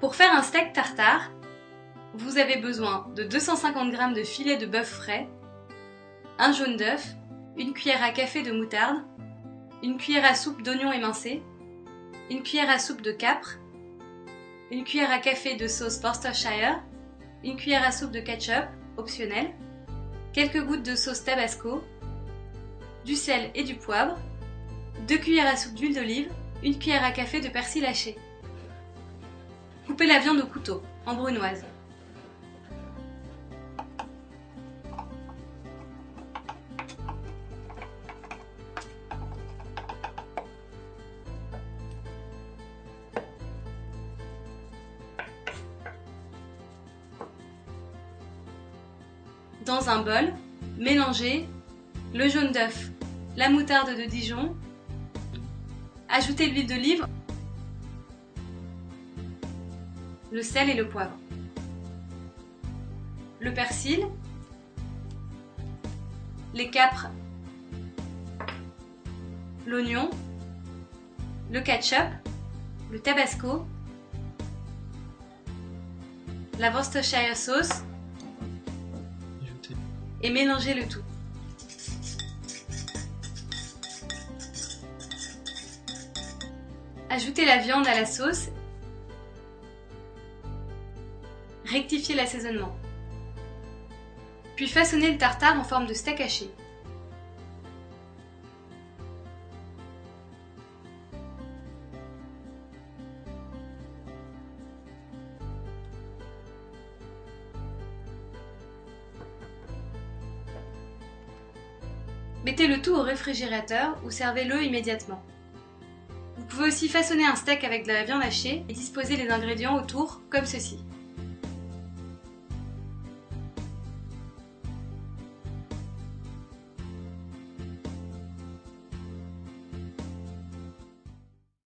Pour faire un steak tartare, vous avez besoin de 250 g de filet de bœuf frais, un jaune d'œuf, une cuillère à café de moutarde, une cuillère à soupe d'oignon émincé, une cuillère à soupe de capre, une cuillère à café de sauce Worcestershire, une cuillère à soupe de ketchup, optionnel, quelques gouttes de sauce tabasco, du sel et du poivre, deux cuillères à soupe d'huile d'olive, une cuillère à café de persil haché. Coupez la viande au couteau, en brunoise. Dans un bol, mélangez le jaune d'œuf, la moutarde de Dijon, ajoutez l'huile d'olive, le sel et le poivre, le persil, les capres, l'oignon, le ketchup, le tabasco, la Worcestershire sauce et mélangez le tout. Ajoutez la viande à la sauce. Rectifiez l'assaisonnement. Puis façonnez le tartare en forme de steak haché. Mettez le tout au réfrigérateur ou servez-le immédiatement. Vous pouvez aussi façonner un steak avec de la viande hachée et disposer les ingrédients autour comme ceci.